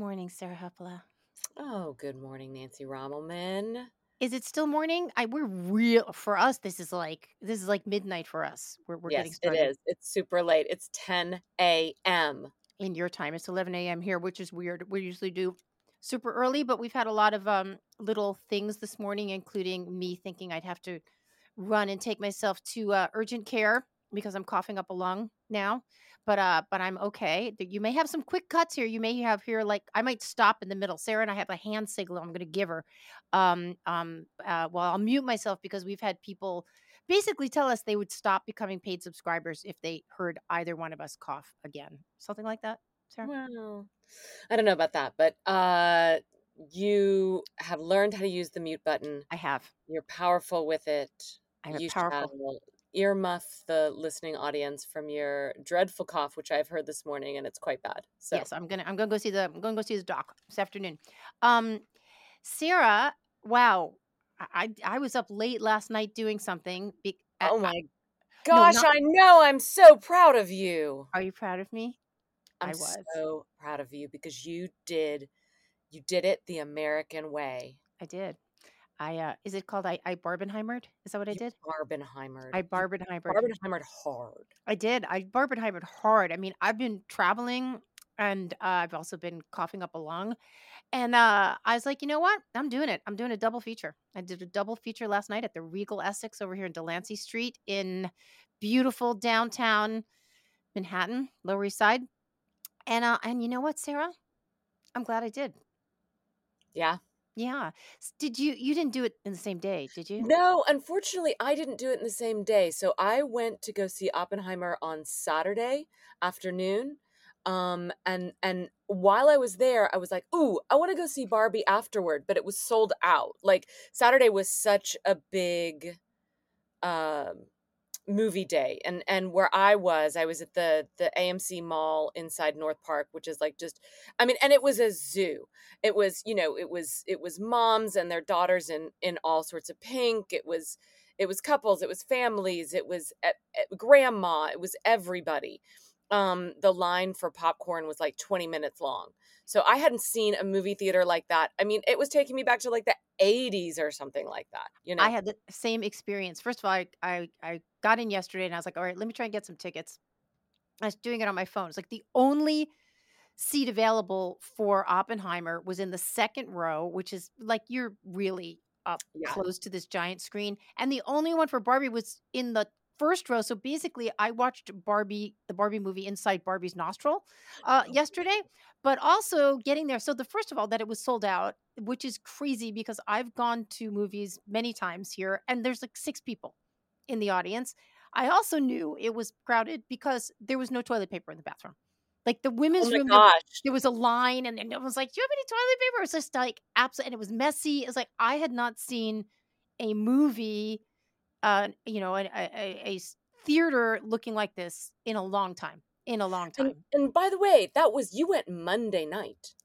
Good morning, Sarah Hepola. Oh, good morning, Nancy Rommelmann. Is it still morning? I we're real for us. This is like this is like midnight for us. We're we're getting Yes, it started is. It's It's super late. It's 10 a.m. in your time. It's 11 a.m. here, which is weird. We usually do super early, but we've had a lot of um little things this morning, including me thinking I'd have to run and take myself to uh, urgent care because I'm coughing up a lung now. But uh, but I'm okay. You may have some quick cuts here. You may have here like I might stop in the middle. Sarah and I have a hand signal I'm going to give her. Um um. Uh, well, I'll mute myself because we've had people basically tell us they would stop becoming paid subscribers if they heard either one of us cough again. Something like that, Sarah. Well, I don't know about that, but uh, you have learned how to use the mute button. I have. You're powerful with it. I have You powerful. shall earmuff the listening audience from your dreadful cough, which I've heard this morning, and it's quite bad. So, Yes, I'm gonna I'm gonna go see the I'm gonna go see the doc this afternoon. Um, Sarah, wow, I I I was up late last night doing something. Be, I, oh I, my no, gosh, not. I know. I'm so proud of you. Are you proud of me? I I'm was. so proud of you because you did you did it the American way. I did. I uh, is it called I I Barbenheimered? Is that what I did? Barbenheimered. I Barbenheimered. Barbenheimered hard. I did. I Barbenheimered hard. I mean, I've been traveling and uh, I've also been coughing up a lung. And uh, I was like, you know what? I'm doing it. I'm doing a double feature. I did a double feature last night at the Regal Essex over here in Delancey Street in beautiful downtown Manhattan, Lower East Side. And uh, and you know what, Sarah? I'm glad I did. Yeah. Yeah. Did you? You didn't do it in the same day, did you? No, unfortunately, I didn't do it in the same day. So I went to go see Oppenheimer on Saturday afternoon. Um, and and while I was there, I was like, "Ooh, I want to go see Barbie afterward," but it was sold out. Like Saturday was such a big um movie day and and where i was i was at the the amc mall inside north park which is like just i mean and it was a zoo. It was you know it was it was moms and their daughters in in all sorts of pink. It was it was couples it was families it was at, e- grandma it was everybody. Um the line for popcorn was like 20 minutes long so i hadn't seen a movie theater like that i mean it was taking me back to like the 80s or something like that you know, I had the same experience. First of all, I, I I got in yesterday and I was like, all right, let me try and get some tickets. I was doing it on my phone. It's like the only seat available for Oppenheimer was in the second row, which is like you're really up yeah close to this giant screen. And the only one for Barbie was in the first row. So basically, I watched Barbie, the Barbie movie inside Barbie's nostril uh, Oh, yesterday, but also getting there. So the first of all, that it was sold out, which is crazy because I've gone to movies many times here and there's like six people in the audience. I also knew it was crowded because there was no toilet paper in the bathroom. Like the Oh women's my room, there, there was a line, and then it was like, "Do you have any toilet paper?" It's just like absolute, and it was messy. It's like I had not seen a movie, uh, you know, a theater looking like this in a long time. In a long And time, and by the way, that was you went Monday night.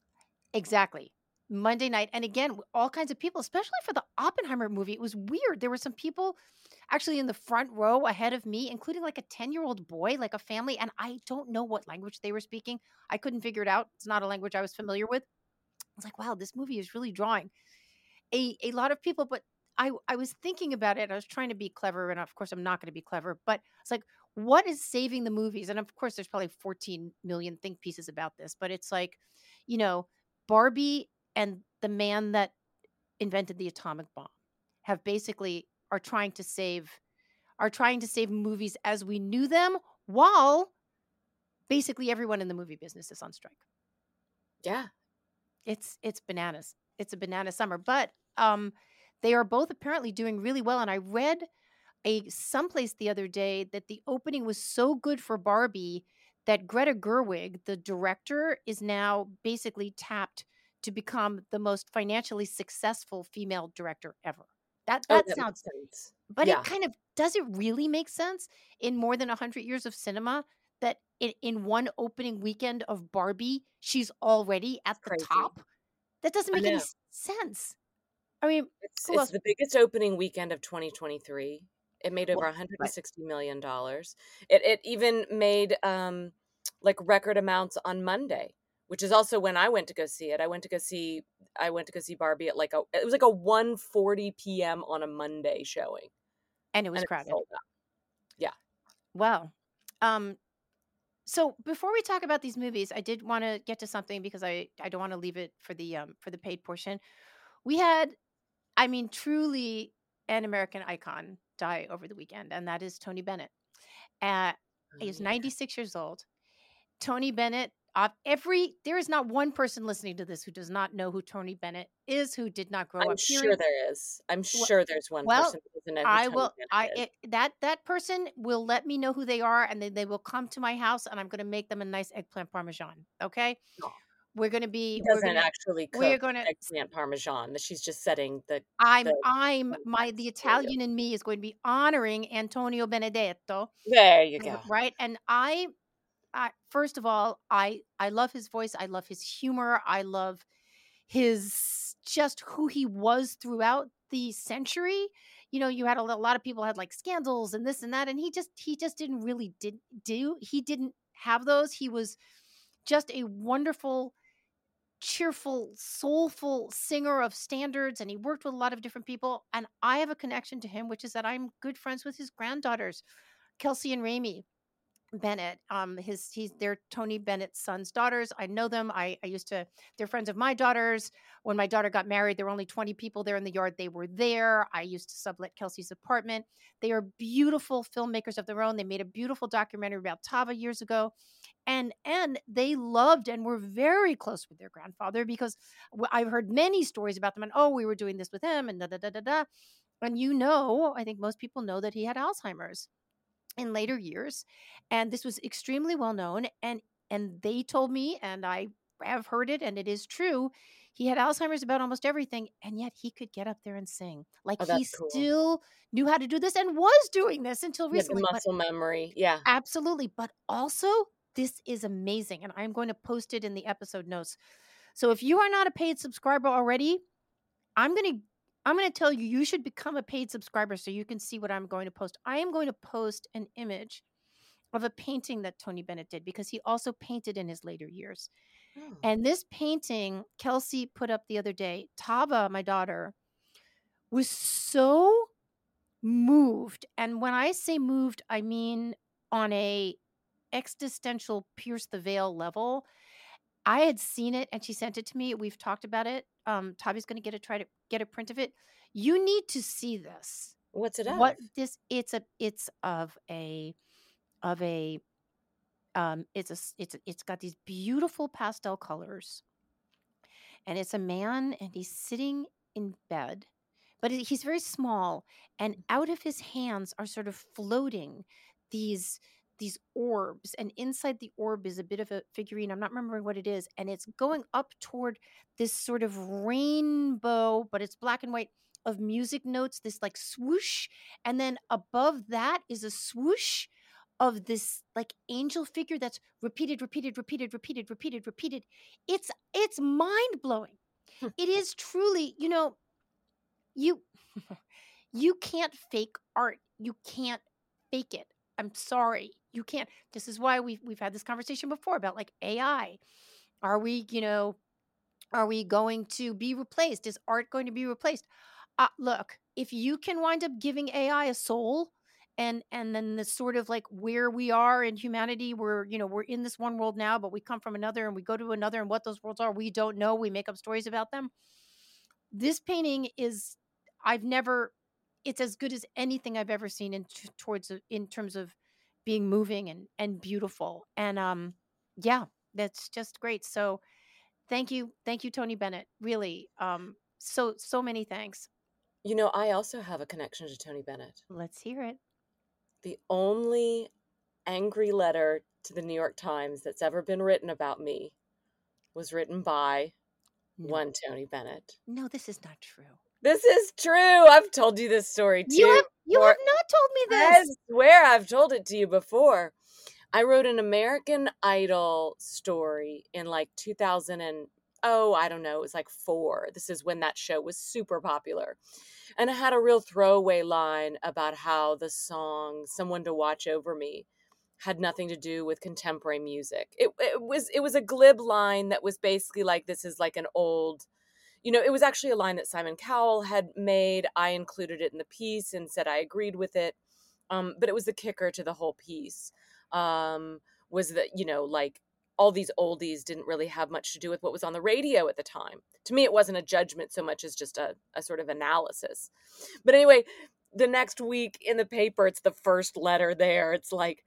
exactly. Monday night, and again, all kinds of people, especially for the Oppenheimer movie. It was weird. There were some people actually in the front row ahead of me, including like a 10 year old boy, like a family. And I don't know what language they were speaking. I couldn't figure it out. It's not a language I was familiar with. I was like, wow, this movie is really drawing a, a lot of people. But I, I was thinking about it. I was trying to be clever. And of course, I'm not going to be clever. But it's like, what is saving the movies? And of course, there's probably 14 million think pieces about this. But it's like, you know, Barbie and the man that invented the atomic bomb have basically are trying to save are trying to save movies as we knew them while basically everyone in the movie business is on strike. Yeah. It's it's bananas. It's a banana summer, but um they are both apparently doing really well and I read a someplace the other day that the opening was so good for Barbie that Greta Gerwig, the director, is now basically tapped to become the most financially successful female director ever. That Oh, that that sounds sense. but Yeah. it kind of does it really make sense in more than 100 years of cinema that in, in one opening weekend of Barbie, she's already at the Crazy. top? That doesn't make any sense. I mean, It's it's the biggest opening weekend of 2023. It made over Well, 160 right. million dollars. It it even made um like record amounts on Monday, which is also when I went to go see it. I went to go see I went to go see Barbie at like a it was like a 1:40 p.m. on a Monday showing. And it was And crowded. sold out. Wow. Um, so before we talk about these movies, I did want to get to something because I I don't want to leave it for the um for the paid portion. We had, I mean, truly an American icon die over the weekend, and that is Tony Bennett. Uh, Oh, he is 96 years old. Tony Bennett. Uh, every there is not one person listening to this who does not know who Tony Bennett is, who did not grow up. I'm sure hearing. there is. I'm Well- sure there's one well, person who doesn't know I Tony will. Bennett I it, that that person will let me know who they are, and then they will come to my house, and I'm going to make them a nice eggplant parmesan. Okay, Aw. We're going to be. He We're doesn't gonna. actually We're going to. eggplant parmesan. that She's just setting the I'm. the I'm. My the. Italian in me is going to be honoring Antonio Benedetto. There you go. Right, and I. I first of all, I I love his voice. I love his humor. I love his just who he was throughout the century you know you had a, a lot of people had like scandals and this and that and he just he just didn't really did do he didn't have those he was just a wonderful cheerful soulful singer of standards and he worked with a lot of different people and i have a connection to him which is that i'm good friends with his granddaughters kelsey and Remy. Bennett. Um, his he's they're Tony Bennett's son's daughters. I know them. I I used to. They're friends of my daughters. When my daughter got married, there were only twenty people there in the yard. They were there. I used to sublet Kelsey's apartment. They are beautiful filmmakers of their own. They made a beautiful documentary about Tava years ago, and and they loved and were very close with their grandfather because I've heard many stories about them. And oh, we were doing this with him, and da da da da da. And you know, I think most people know that he had Alzheimer's in later years and this was extremely well known and and they told me and i have heard it and it is true he had alzheimer's about almost everything and yet he could get up there and sing like Oh, he cool. still knew how to do this and was doing this until He had the recently but muscle memory. Yeah. absolutely but also this is amazing and i'm going to post it in the episode notes. So if you are not a paid subscriber already i'm going to i'm going to tell you you should become a paid subscriber so you can see what i'm going to post. I am going to post an image of a painting that tony bennett did because he also painted in his later years. Oh. and this painting kelsey put up the other day tava my daughter was so moved. And when i say moved i mean on a existential pierce the veil level. I had seen it and she sent it to me we've talked about it um tavi's going to get a try to get a print of it. You need to see this. What's it of? what this it's a it's of a of a um it's a it's a- it's got these beautiful pastel colors. And it's a man and he's sitting in bed but he's very small and out of his hands are sort of floating these these orbs and inside the orb is a bit of a figurine i'm not remembering what it is and it's going up toward this sort of rainbow but it's black and white of music notes this like swoosh and then above that is a swoosh of this like angel figure that's repeated repeated repeated repeated repeated repeated. It's it's mind blowing Hmm. it is truly you know you you can't fake art. You can't fake it. I'm sorry you can't this is why we've we've had this conversation before about like ai are we you know are we going to be replaced? Is art going to be replaced? Uh, look if you can wind up giving ai a soul and and then the sort of like where we are in humanity we're you know we're in this one world now but we come from another and we go to another and what those worlds are we don't know we make up stories about them. This painting is i've never it's as good as anything i've ever seen in t- towards a- in terms of being moving and and beautiful and um yeah that's just great so thank you thank you tony bennett really um so so many thanks You know, I also have a connection to Tony Bennett. let's hear it The only angry letter to the New York Times that's ever been written about me was written by no, one Tony Bennett. no this is not true This is true. I've told you this story too. you have you have not told me this. I swear I've told it to you before. I wrote an American Idol story in like 2000 and oh, I don't know, it was like 4. This is when that show was super popular. And it had a real throwaway line about how the song Someone to Watch Over Me had nothing to do with contemporary music. It, it was it was a glib line that was basically like this is like an old you know, it was actually a line that Simon Cowell had made. I included it in the piece and said I agreed with it. Um, but it was the kicker to the whole piece. Um, was that, you know, like all these oldies didn't really have much to do with what was on the radio at the time. To me, it wasn't a judgment so much as just a, a sort of analysis. But anyway, the next week in the paper, it's the first letter there. It's like,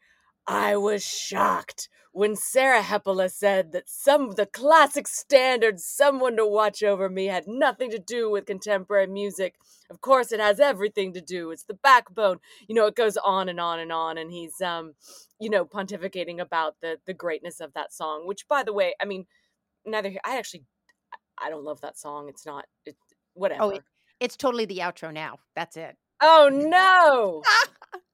I was shocked when Sarah Hepola said that some of the classic standards, someone to watch over me, had nothing to do with contemporary music. Of course, it has everything to do. It's the backbone. You know, it goes on and on and on. And he's, um, you know, pontificating about the the greatness of that song. Which, by the way, I mean, neither here. I actually, I don't love that song. It's not. It, whatever. Oh, it, it's totally the outro now. That's it. Oh no.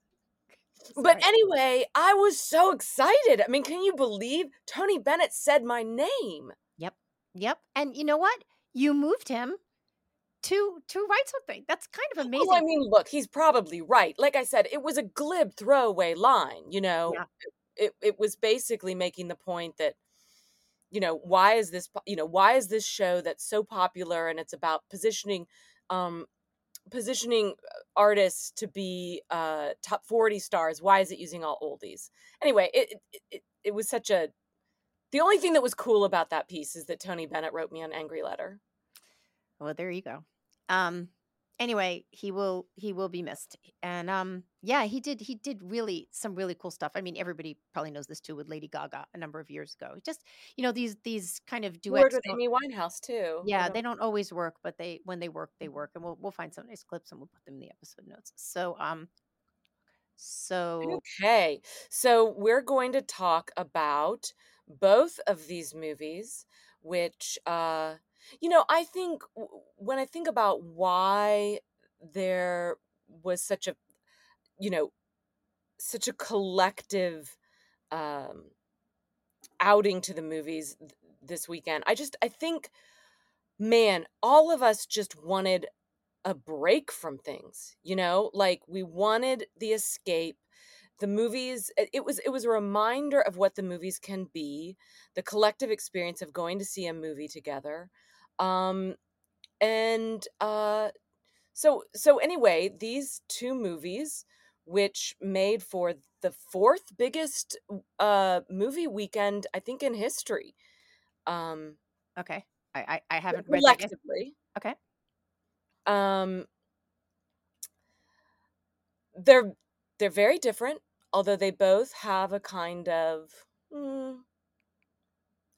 But anyway, I was so excited. I mean, can you believe Tony Bennett said my name? Yep. Yep. And you know what? You moved him to to write something. That's kind of amazing. Well, I mean, look, he's probably right. Like I said, it was a glib throwaway line, you know. Yeah. It it was basically making the point that you know, why is this you know, why is this show that's so popular and it's about positioning um positioning uh, artists to be uh top 40 stars why is it using all oldies? Anyway it, it it, was such a the only thing that was cool about that piece is that tony bennett wrote me an angry letter. Well there you go. Um anyway, he will he will be missed. And um yeah, he did he did really some really cool stuff. I mean, everybody probably knows this too with Lady Gaga a number of years ago. Just you know these these kind of duets. with Amy Winehouse too. Yeah, they don't always work, but they when they work, they work. And we'll we'll find some nice clips and we'll put them in the episode notes. So um so okay. So we're going to talk about both of these movies, which uh you know, I think when I think about why there was such a, you know, such a collective um, outing to the movies th- this weekend, I just, I think, man, all of us just wanted a break from things, you know, like we wanted the escape. The movies it was it was a reminder of what the movies can be the collective experience of going to see a movie together um, and uh, so so anyway, these two movies, which made for the fourth biggest uh, movie weekend, I think, in history. Um, okay, I I, I haven't read collectively. Okay. Um, they're they're very different, although they both have a kind of mm,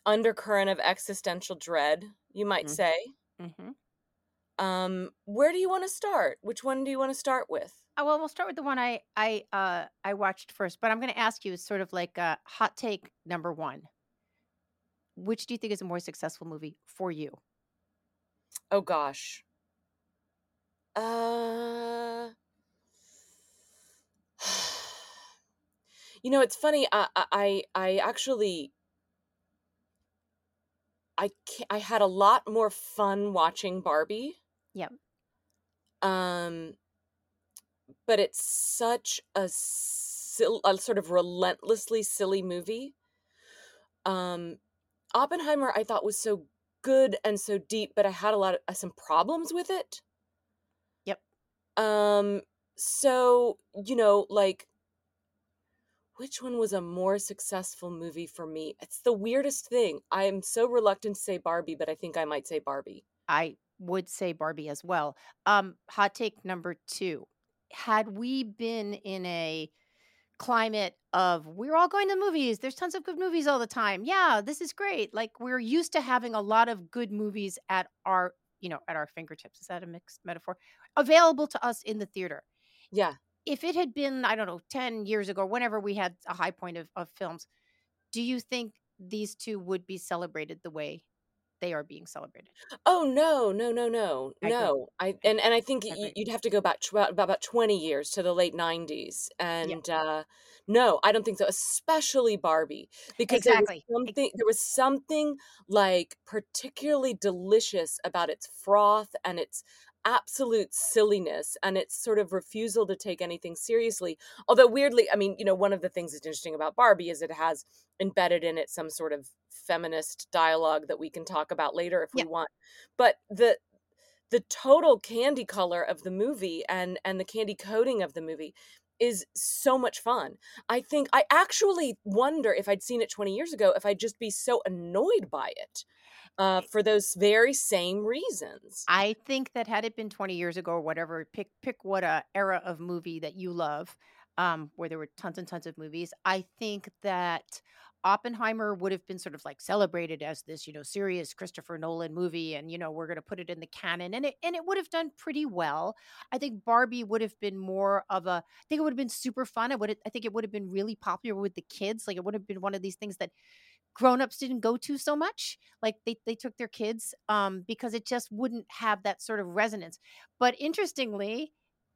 undercurrent of existential dread you might mm-hmm. say. Mm-hmm. Um, where do you want to start? Which one do you want to start with? Oh, well, we'll start with the one I I uh, I watched first, but I'm going to ask you sort of like a hot take number one. Which do you think is a more successful movie for you? Oh gosh. Uh You know, it's funny. I I I actually I I had a lot more fun watching Barbie. Yep. Um, but it's such a, sil- a sort of relentlessly silly movie. Um, Oppenheimer I thought was so good and so deep, but I had a lot of uh, some problems with it. Yep. Um, so you know, like which one was a more successful movie for me? It's the weirdest thing. I am so reluctant to say Barbie, but I think I might say Barbie. I would say Barbie as well. Um, hot take number two. Had we been in a climate of we're all going to movies, there's tons of good movies all the time. Yeah, this is great. Like we're used to having a lot of good movies at our, you know, at our fingertips. Is that a mixed metaphor? Available to us in the theater. Yeah if it had been, I don't know, 10 years ago, whenever we had a high point of, of films, do you think these two would be celebrated the way they are being celebrated. Oh no, no, no, no, I no! I and and I think you'd have to go back about about twenty years to the late nineties, and yeah. uh, no, I don't think so. Especially Barbie, because exactly. there was something there was something like particularly delicious about its froth and its absolute silliness and its sort of refusal to take anything seriously. Although weirdly, I mean, you know, one of the things that's interesting about Barbie is it has embedded in it some sort of feminist dialogue that we can talk about later if we want. But the the total candy color of the movie and and the candy coating of the movie is so much fun. I think I actually wonder if I'd seen it 20 years ago if I'd just be so annoyed by it uh, for those very same reasons. I think that had it been 20 years ago or whatever, pick pick what a era of movie that you love, um, where there were tons and tons of movies. I think that Oppenheimer would have been sort of like celebrated as this, you know, serious Christopher Nolan movie, and you know, we're going to put it in the canon, and it and it would have done pretty well. I think Barbie would have been more of a. I think it would have been super fun. I would. I think it would have been really popular with the kids. Like it would have been one of these things that grown-ups didn't go to so much like they, they took their kids um, because it just wouldn't have that sort of resonance. But interestingly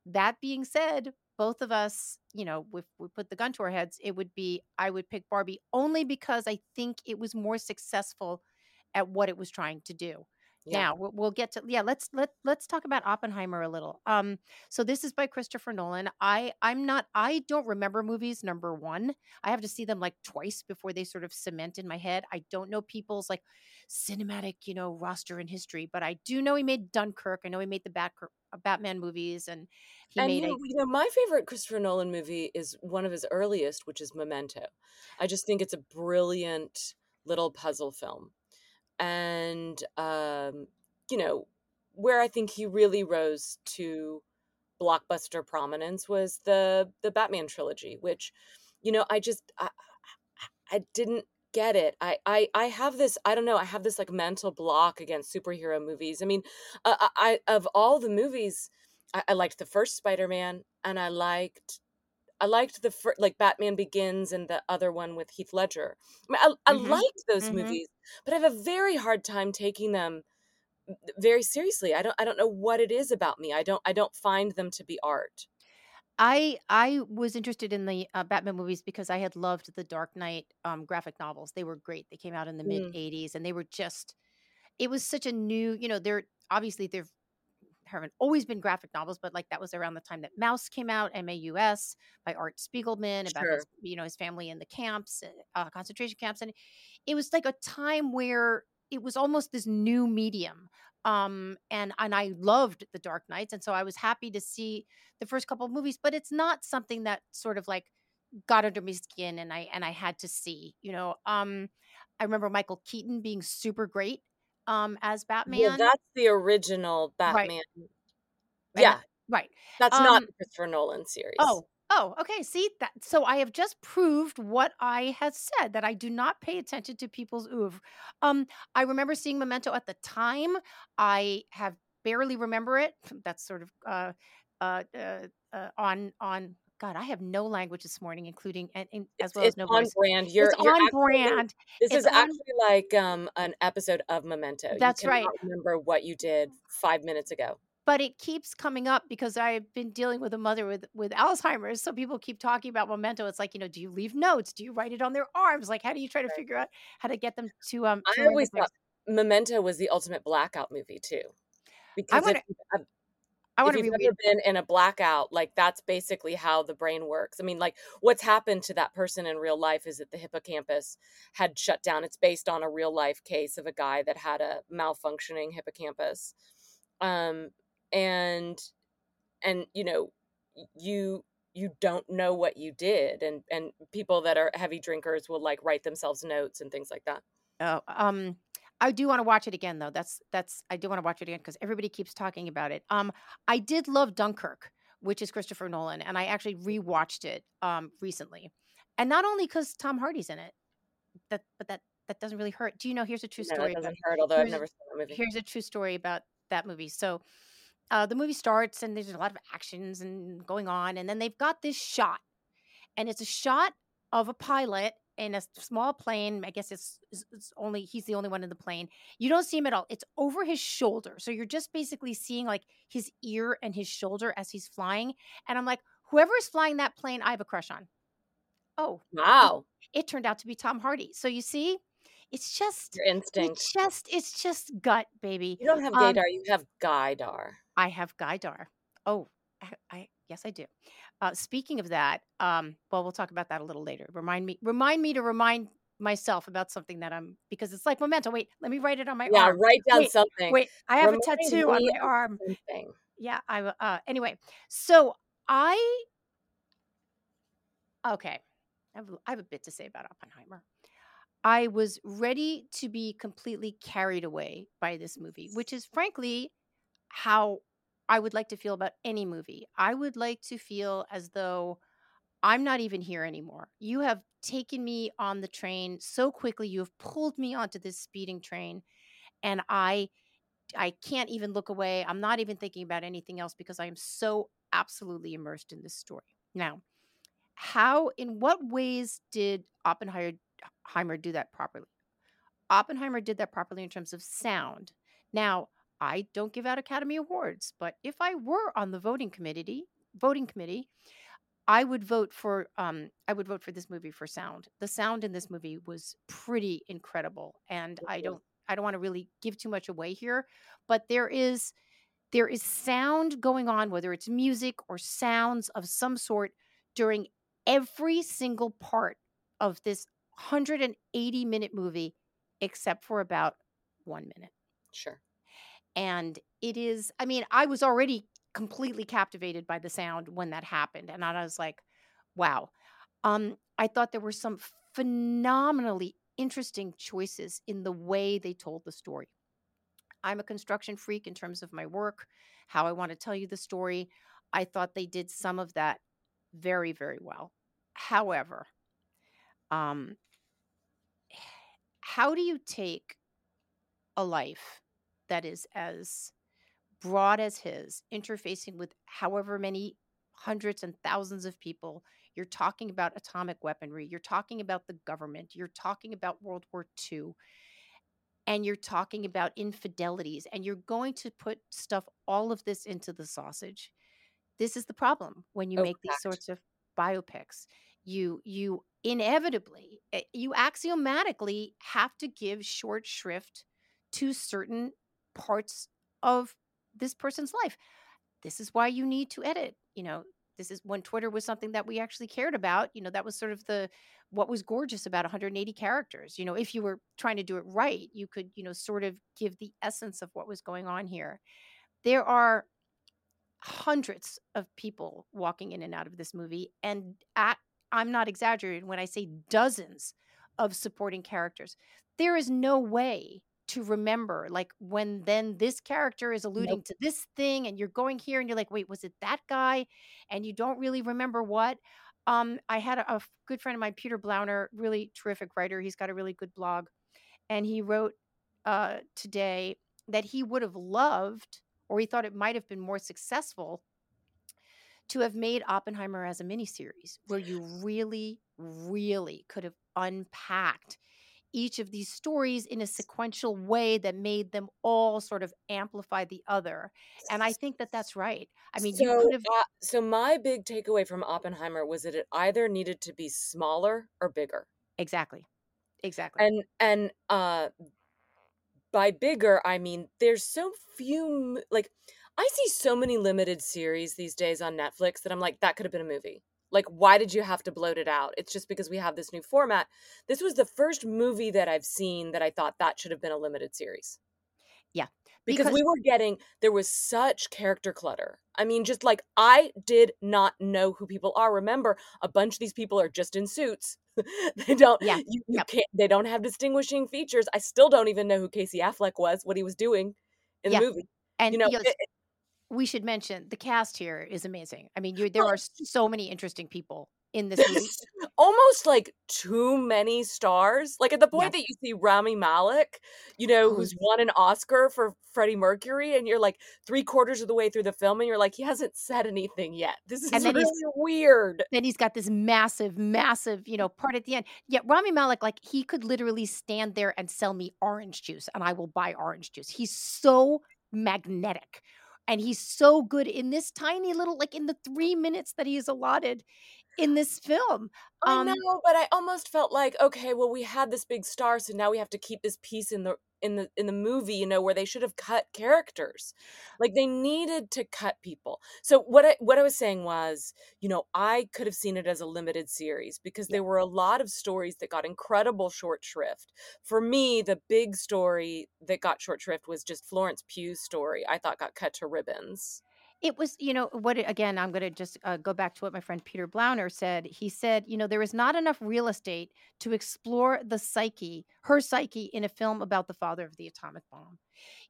that being said both of us you know if we put the gun to our heads it would be i would pick barbie only because i think it was more successful at what it was trying to do yeah. Now we'll, we'll get to yeah. Let's let let's talk about Oppenheimer a little. Um, so this is by Christopher Nolan. I I'm not I don't remember movies. Number one, I have to see them like twice before they sort of cement in my head. I don't know people's like cinematic you know roster in history, but I do know he made Dunkirk. I know he made the Bat uh, Batman movies, and he and made you, a, you know my favorite Christopher Nolan movie is one of his earliest, which is Memento. I just think it's a brilliant little puzzle film and um, you know where I think he really rose to blockbuster prominence was the the Batman trilogy, which you know I just I, I didn't get it. I, I I have this I don't know I have this like mental block against superhero movies. I mean, uh, I of all the movies, I, I liked the first Spider Man and I liked I liked the fir- like Batman Begins and the other one with Heath Ledger. I, mean, I, mm-hmm. I liked those mm-hmm. movies, but I have a very hard time taking them very seriously. I don't I don't know what it is about me. I don't I don't find them to be art. I I was interested in the uh, Batman movies because I had loved the Dark Knight um, graphic novels. They were great. They came out in the mid Mm. '80s, and they were just. It was such a new, you know. They're obviously they're haven't always been graphic novels, but like that was around the time that Maus came out, M A U S, by Art Spiegelman about Sure. his, you know, his family in the camps, uh, concentration camps, and it was like a time where it was almost this new medium. Um, and and I loved the Dark Knights, and so I was happy to see the first couple of movies, but it's not something that sort of like got under my skin, and I and I had to see, you know. Um, I remember Michael Keaton being super great um as Batman. Well, that's the original Right. Batman. And Yeah, right. that's not Um the Christopher Nolan series. oh, oh, okay. See that so I have just proved what I had said that I do not pay attention to people's oeuvre. Um I remember seeing Memento at the time. I have barely remember it. That's sort of uh uh, uh, uh on on God, I have no language this morning, including and, and as It's well as no on voice. brand. You're It's you're on brand. this It's is on actually like um an episode of Memento. You That's right. remember what you did 5 minutes ago. but it keeps coming up because I've been dealing with a mother with with Alzheimer's. So people keep talking about memento. It's like, you know, do you leave notes? Do you write it on their arms? Like, how do you try to Right. figure out how to get them to um I to remember always thought Memento was the ultimate blackout movie too. I Because wanna, ev I want to reread. ever been in a blackout, like that's basically how the brain works. I mean, like what's happened to that person in real life is that the hippocampus had shut down. It's based on a real life case of a guy that had a malfunctioning hippocampus. Um and and you know you you don't know what you did and and people that are heavy drinkers will like write themselves notes and things like that. Oh, um, I do want to watch it again though. That's that's I do want to watch it again because everybody keeps talking about it. Um, I did love Dunkirk, which is Christopher Nolan, and I actually rewatched it um recently, and not only because Tom Hardy's in it, that but that that doesn't really hurt. Do you know? Here's a true No, story doesn't hurt although I've never seen that movie. here's a true story about that movie. So uh, the movie starts and there's a lot of actions and going on, and then they've got this shot, and it's a shot of a pilot in a small plane. I guess it's, it's it's only he's the only one in the plane. You don't see him at all. It's over his shoulder, so you're just basically seeing like his ear and his shoulder as he's flying. And I'm like, whoever is flying that plane, I have a crush on. Oh, it, Wow. it turned out to be Tom Hardy. So you see, it's just Your it's instinct. just it's just gut, baby. You don't have Um, gaydar, you have guydar. I have Gaidar. Oh, I, I yes, I do. Uh, speaking of that, um, well, we'll talk about that a little later. Remind me, remind me to remind myself about something that I'm because it's like memento. Wait, let me write it on my Yeah, arm. write down Wait, something. wait, I have Remind a tattoo on my arm. something. Yeah, I uh anyway. So I okay. I have, I have a bit to say about Oppenheimer. I was ready to be completely carried away by this movie, which is frankly how I would like to feel about any movie. I would like to feel as though I'm not even here anymore. You have taken me on the train so quickly. You have pulled me onto this speeding train and I I can't even look away. I'm not even thinking about anything else because I am so absolutely immersed in this story. Now, how in what ways did Oppenheimer do that properly? Oppenheimer did that properly in terms of sound. Now, I don't give out Academy Awards, but if I were on the voting committee, voting committee, I would vote for um I would vote for this movie for sound. The sound in this movie was pretty incredible and I don't I don't want to really give too much away here, but there is there is sound going on whether it's music or sounds of some sort during every single part of this 180 minute movie except for about 1 minute. Sure. And it is, I mean, I was already completely captivated by the sound when that happened. And I was like, wow. Um, I thought there were some phenomenally interesting choices in the way they told the story. I'm a construction freak in terms of my work, how I want to tell you the story. I thought they did some of that very, very well. However, um, how do you take a life that is as broad as his, interfacing with however many hundreds and thousands of people. You're talking about atomic weaponry. You're talking about the government. You're talking about World War II. And you're talking about infidelities. And you're going to put stuff, all of this into the sausage. This is the problem when you make these sorts of biopics. You you inevitably, eh, you axiomatically have to give short shrift to certain parts of this person's life. This is why you need to edit. You know, this is when Twitter was something that we actually cared about. You know, that was sort of the what was gorgeous about 180 characters. You know, if you were trying to do it right, you could, you know, sort of give the essence of what was going on here. There are hundreds of people walking in and out of this movie and at, I'm not exaggerating when I say dozens of supporting characters. There is no way to remember like when then this character is alluding Nope. to this thing and you're going here and you're like wait was it that guy and you don't really remember what um i had a good friend of mine peter blauner really terrific writer he's got a really good blog and he wrote uh today that he would have loved or he thought it might have been more successful to have made oppenheimer as a miniseries where you really really could have unpacked each of these stories in a sequential way that made them all sort of amplify the other. And I think that that's right. I mean, you So, could have uh, so my big takeaway from Oppenheimer was that it either needed to be smaller or bigger. exactly, exactly. And and uh by bigger, I mean there's so few like I see so many limited series these days on Netflix that I'm like that could have been a movie. Like why did you have to bloat it out? It's just because we have this new format. This was the first movie that I've seen that I thought that should have been a limited series. Yeah, because because we were getting there was such character clutter. I mean, just like I did not know who people are. Remember, a bunch of these people are just in suits. they don't yeah, you, you yep. can't they don't have distinguishing features. I still don't even know who Casey Affleck was, what he was doing in Yeah. the movie. And You know, it- we should mention the cast here is amazing. I mean, you there oh. are so many interesting people in this movie. almost like too many stars. Like at the point Yes. that you see Rami Malek, you know, oh, Who's who's won an Oscar for Freddie Mercury, and you're like three quarters of the way through the film, and you're like, he hasn't said anything yet. This is really weird. then he's got this massive, massive, you know, part at the end. Yet Rami Malek, like he could literally stand there and sell me orange juice, and I will buy orange juice. He's so magnetic, and he's so good in this tiny little, like in the three minutes that he is allotted. In this film. I Um, know, but I almost felt like, okay, well, we had this big star, so now we have to keep this piece in the in the in the movie, you know, where they should have cut characters. Like they needed to cut people. So what I what I was saying was, you know, I could have seen it as a limited series because Yeah. there were a lot of stories that got incredible short shrift. For me, the big story that got short shrift was just Florence Pugh's story. I thought got cut to ribbons. It was, you know, what again, I'm gonna just, uh, go back to what my friend Peter Blauner said. He said, you know, "There is not enough real estate to explore the psyche her psyche in a film about the father of the atomic bomb."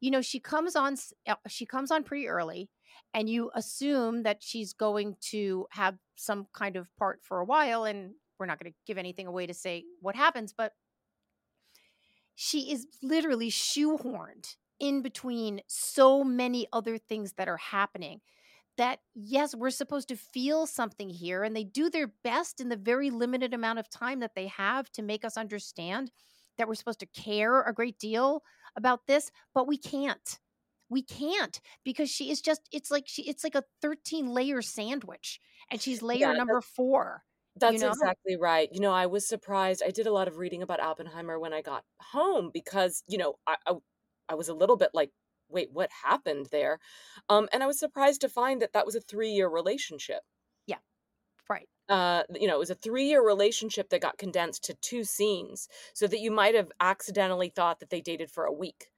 You know, she comes on uh, she comes on pretty early, and you assume that she's going to have some kind of part for a while, and we're not gonna give anything away to say what happens, but she is literally shoehorned in between so many other things that are happening that yes we're supposed to feel something here and they do their best in the very limited amount of time that they have to make us understand that we're supposed to care a great deal about this but we can't we can't because she is just it's like she it's like a 13 layer sandwich and she's layer Yeah, number 4 you That's know exactly right. You know, I was surprised. I did a lot of reading about Oppenheimer when I got home because, you know, I I, I was a little bit like, wait, what happened there? Um, and I was surprised to find that that was a three-year relationship. yeah right Uh, you know, it was a three-year relationship that got condensed to two scenes, so that you might have accidentally thought that they dated for a week.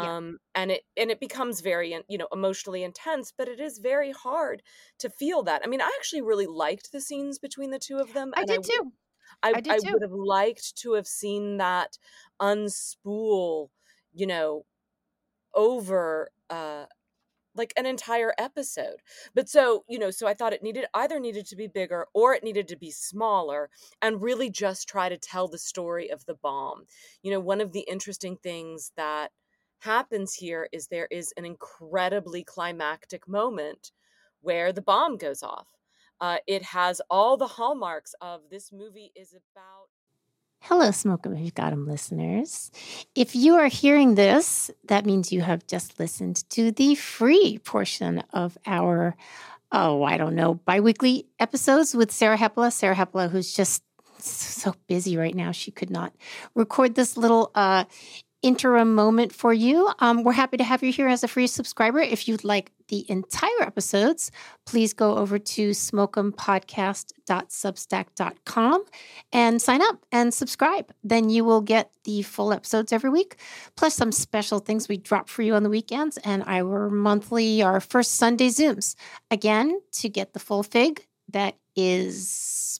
yeah Um, and it and it becomes very, you know, emotionally intense, but it is very hard to feel that. I mean, I actually really liked the scenes between the two of them, i and I did too I i did I would have liked to have seen that unspool, you know, over uh like an entire episode. But so, you know, so I thought it needed either needed to be bigger or it needed to be smaller and really just try to tell the story of the bomb. You know, one of the interesting things that happens here is there is an incredibly climactic moment where the bomb goes off. Uh, it has all the hallmarks of this movie is about Hello, Smoke 'em if you've got 'em listeners. If you are hearing this, that means you have just listened to the free portion of our, oh, I don't know, biweekly episodes with Sarah Hepola. Sarah Hepola, who's just so busy right now, she could not record this little uh, interim moment for you. Um, we're happy to have you here as a free subscriber. If you'd like the entire episodes, please go over to smokeempodcast.substack.com and sign up and subscribe. Then you will get the full episodes every week, plus some special things we drop for you on the weekends and our monthly, our first Sunday Zooms. Again, to get the full fig, that is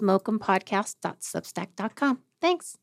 smokeempodcast.substack.com. Thanks.